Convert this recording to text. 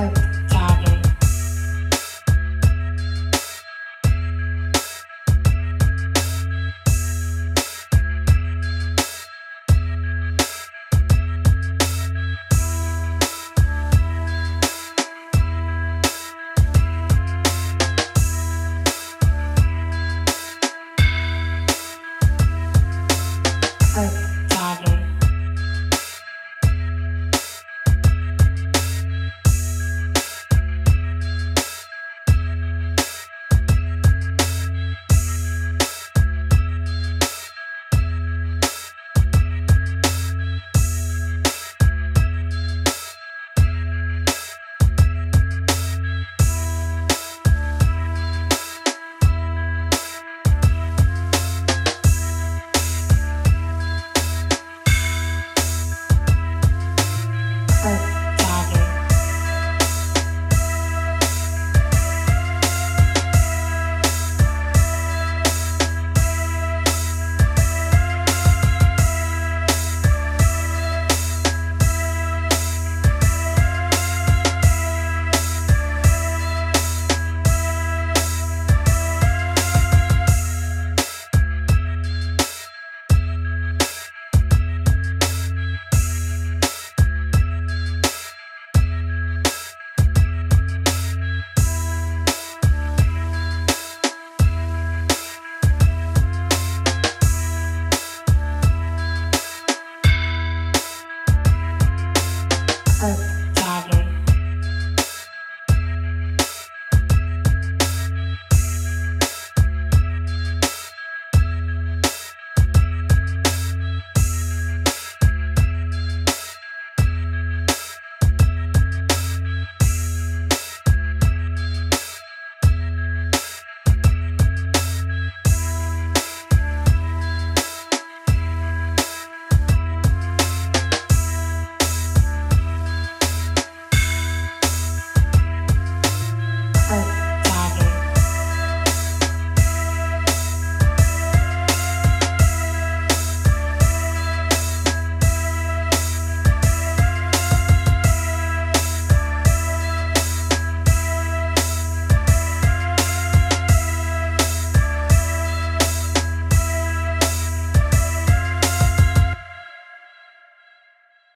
Kurt は。